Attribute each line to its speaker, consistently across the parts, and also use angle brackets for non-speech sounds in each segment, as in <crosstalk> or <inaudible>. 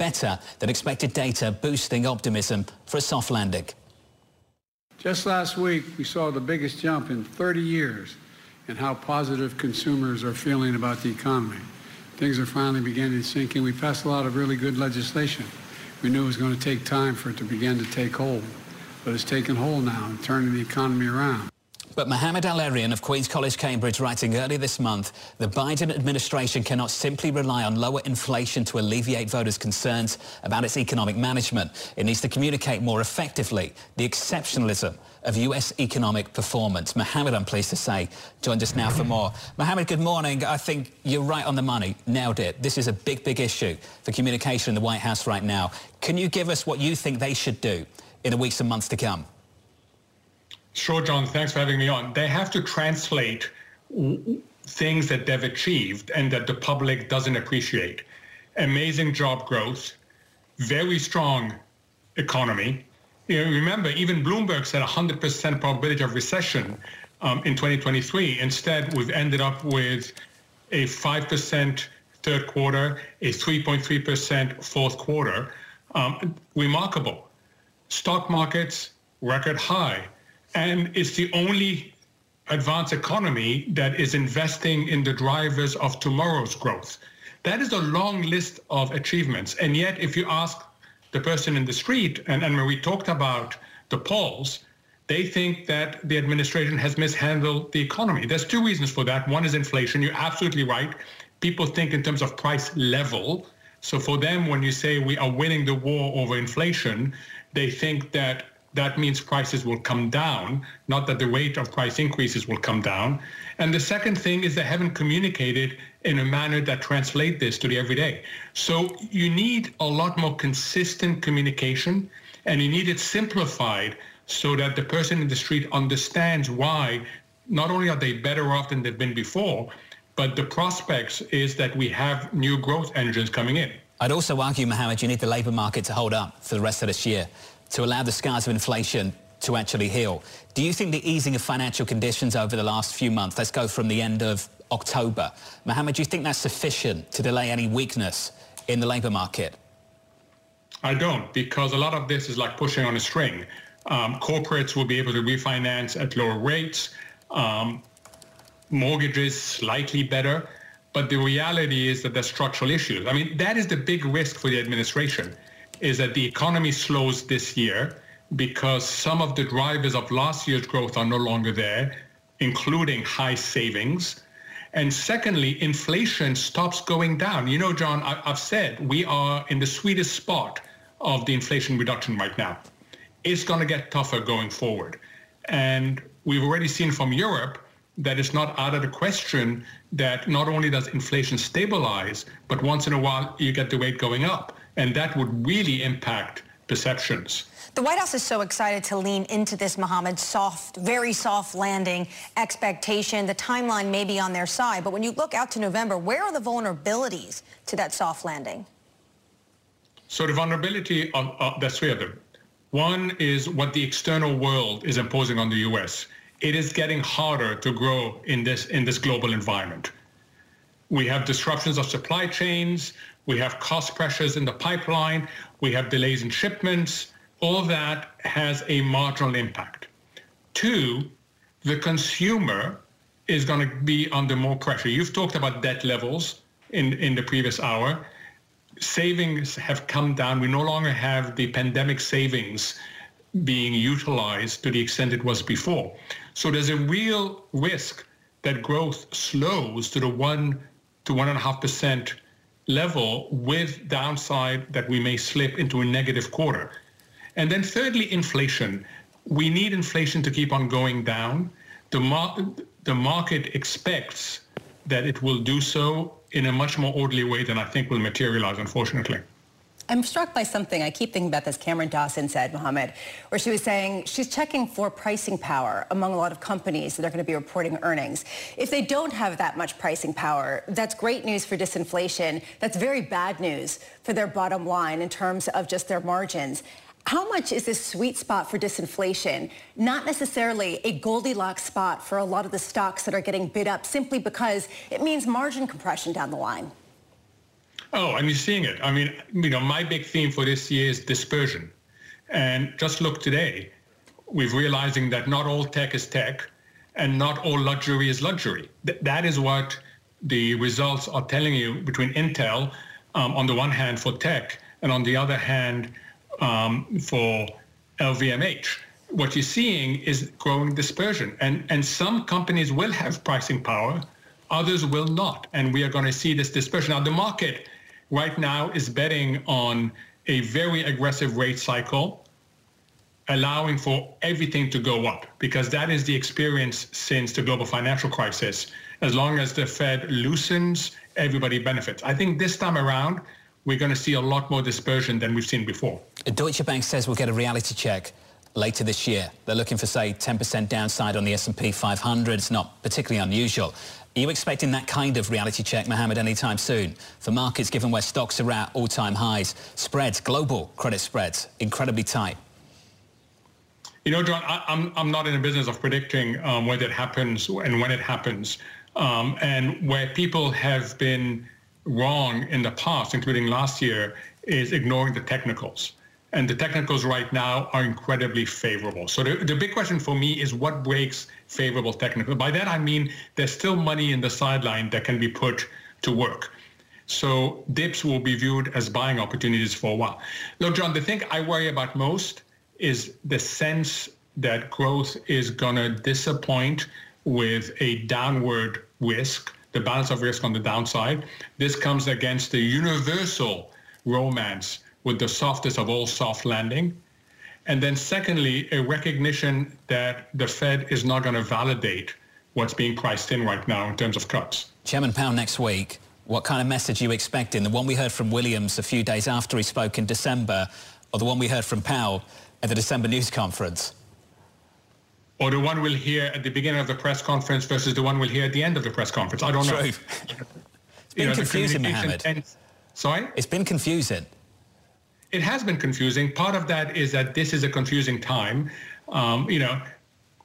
Speaker 1: better than expected data boosting optimism for a soft landing.
Speaker 2: Just last week, we saw the biggest jump in 30 years in how positive consumers are feeling about the economy. Things are finally beginning to sink in. We passed a lot of really good legislation. We knew it was going to take time for it to begin to take hold, but it's taken hold now and turning the economy around.
Speaker 1: But Mohamed El-Erian of Queen's College, Cambridge, writing earlier this month, the Biden administration cannot simply rely on lower inflation to alleviate voters' concerns about its economic management. It needs to communicate more effectively the exceptionalism of U.S. economic performance. Mohamed, I'm pleased to say, joined us now for more. Mohamed, good morning. I think you're right on the money. Nailed it. This is a big, big issue for communication in the White House right now. Can you give us what you think they should do in the weeks and months to come?
Speaker 3: Sure, Jon. Thanks for having me on. They have to translate things that they've achieved and that the public doesn't appreciate. Amazing job growth, very strong economy. You know, remember, even Bloomberg said 100% probability of recession um, in 2023. Instead, we've ended up with a 5% third quarter, a 3.3% fourth quarter. Um, remarkable. Stock markets, record high and it's the only advanced economy that is investing in the drivers of tomorrow's growth. That is a long list of achievements. And yet, if you ask the person in the street, and, Annmarie talked about the polls, they think that the administration has mishandled the economy. There's two reasons for that. One is inflation. You're absolutely right. People think in terms of price level. So for them, when you say we are winning the war over inflation, they think that that means prices will come down, not that the rate of price increases will come down. And the second thing is they haven't communicated in a manner that translate this to the everyday. So you need a lot more consistent communication and you need it simplified so that the person in the street understands why not only are they better off than they've been before, but the prospects is that we have new growth engines coming in.
Speaker 1: I'd also argue, Mohamed, you need the labour market to hold up for the rest of this year to allow the scars of inflation to actually heal. Do you think the easing of financial conditions over the last few months, let's go from the end of October, Mohamed, do you think that's sufficient to delay any weakness in the labour market?
Speaker 3: I don't, because a lot of this is like pushing on a string. Um, corporates will be able to refinance at lower rates, um, mortgages slightly better, but the reality is that there's structural issues. I mean, that is the big risk for the administration is that the economy slows this year because some of the drivers of last year's growth are no longer there, including high savings. And secondly, inflation stops going down. You know, Jon, I, have said we are in the sweetest spot of the inflation reduction right now. It's going to get tougher going forward. And we've already seen from Europe that it's not out of the question that not only does inflation stabilize, but once in a while you get the rate going up and that would really impact perceptions.
Speaker 4: The White House is so excited to lean into this, Mohamed, soft, very soft landing expectation. The timeline may be on their side, but when you look out to November, where are the vulnerabilities to that soft landing?
Speaker 3: So the vulnerability, of, uh, there's three of them. One is what the external world is imposing on the U.S. It is getting harder to grow in this in this global environment. We have disruptions of supply chains. We have cost pressures in the pipeline. We have delays in shipments. All that has a marginal impact. Two, the consumer is going to be under more pressure. You've talked about debt levels in, in the previous hour. Savings have come down. We no longer have the pandemic savings being utilized to the extent it was before. So there's a real risk that growth slows to the one to one and a half percent level with downside that we may slip into a negative quarter. And then thirdly, inflation. We need inflation to keep on going down. The, mar- the market expects that it will do so in a much more orderly way than I think will materialize, unfortunately.
Speaker 5: I'm struck by something. I keep thinking about this. Cameron Dawson said, Mohamed, where she was saying she's checking for pricing power among a lot of companies that are going to be reporting earnings. If they don't have that much pricing power, that's great news for disinflation. That's very bad news for their bottom line in terms of just their margins. How much is this sweet spot for disinflation not necessarily a Goldilocks spot for a lot of the stocks that are getting bid up simply because it means margin compression down the line?
Speaker 3: Oh, and you're seeing it. I mean, you know, my big theme for this year is dispersion. And just look today, we're realizing that not all tech is tech and not all luxury is luxury. Th- that is what the results are telling you between Intel um, on the one hand for tech and on the other hand um, for LVMH. What you're seeing is growing dispersion. And, and some companies will have pricing power, others will not. And we are going to see this dispersion. Now, the market right now is betting on a very aggressive rate cycle, allowing for everything to go up, because that is the experience since the global financial crisis. As long as the Fed loosens, everybody benefits. I think this time around, we're going to see a lot more dispersion than we've seen before.
Speaker 1: Deutsche Bank says we'll get a reality check later this year. They're looking for, say, 10% downside on the S&P 500. It's not particularly unusual. Are you expecting that kind of reality check, Mohamed, anytime soon? For markets, given where stocks are at all-time highs, spreads, global credit spreads, incredibly tight.
Speaker 3: You know, Jon, I, am I'm, I'm not in the business of predicting um, when it happens and when it happens. Um, and where people have been wrong in the past, including last year, is ignoring the technicals and the technicals right now are incredibly favorable. So the, the big question for me is what breaks favorable technical? By that I mean there's still money in the sideline that can be put to work. So dips will be viewed as buying opportunities for a while. Look, Jon, the thing I worry about most is the sense that growth is going to disappoint with a downward risk, the balance of risk on the downside. This comes against the universal romance with the softest of all soft landing. And then secondly, a recognition that the Fed is not going to validate what's being priced in right now in terms of cuts.
Speaker 1: Chairman Powell next week, what kind of message are you expecting? The one we heard from Williams a few days after he spoke in December, or the one we heard from Powell at the December news conference?
Speaker 3: Or the one we'll hear at the beginning of the press conference versus the one we'll hear at the end of the press conference. I don't
Speaker 1: True.
Speaker 3: know. <laughs>
Speaker 1: it's been you know, confusing, Mohamed.
Speaker 3: Sorry?
Speaker 1: It's been confusing
Speaker 3: it has been confusing. Part of that is that this is a confusing time. Um, you know,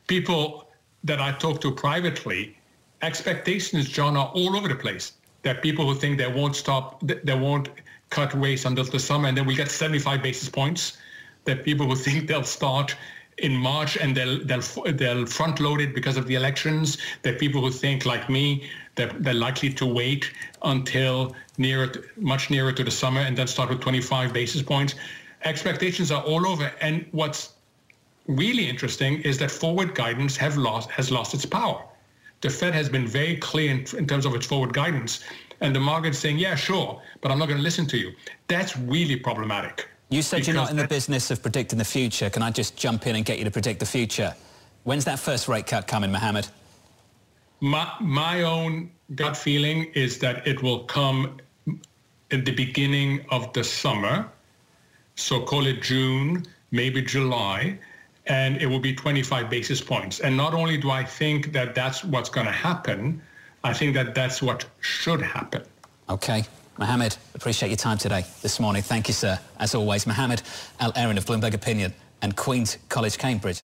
Speaker 3: people that I talk to privately, expectations, Jon, are all over the place. That people who think they won't stop, they won't cut rates until the summer, and then we get 75 basis points. That people who think they'll start in March and they'll they'll they'll front load it because of the elections. That people who think like me that they're likely to wait until nearer, to, much nearer to the summer, and then start with 25 basis points. Expectations are all over, and what's really interesting is that forward guidance have lost has lost its power. The Fed has been very clear in, in terms of its forward guidance, and the market's saying, "Yeah, sure, but I'm not going to listen to you." That's really problematic.
Speaker 1: You said you're not in the business of predicting the future. Can I just jump in and get you to predict the future? When's that first rate cut coming, Mohamed?
Speaker 3: My, my own gut feeling is that it will come at the beginning of the summer. So call it June, maybe July, and it will be 25 basis points. And not only do I think that that's what's going to happen, I think that that's what should happen.
Speaker 1: Okay. Mohamed, appreciate your time today, this morning. Thank you, sir. As always, Mohamed El-Erian of Bloomberg Opinion and Queen's College, Cambridge.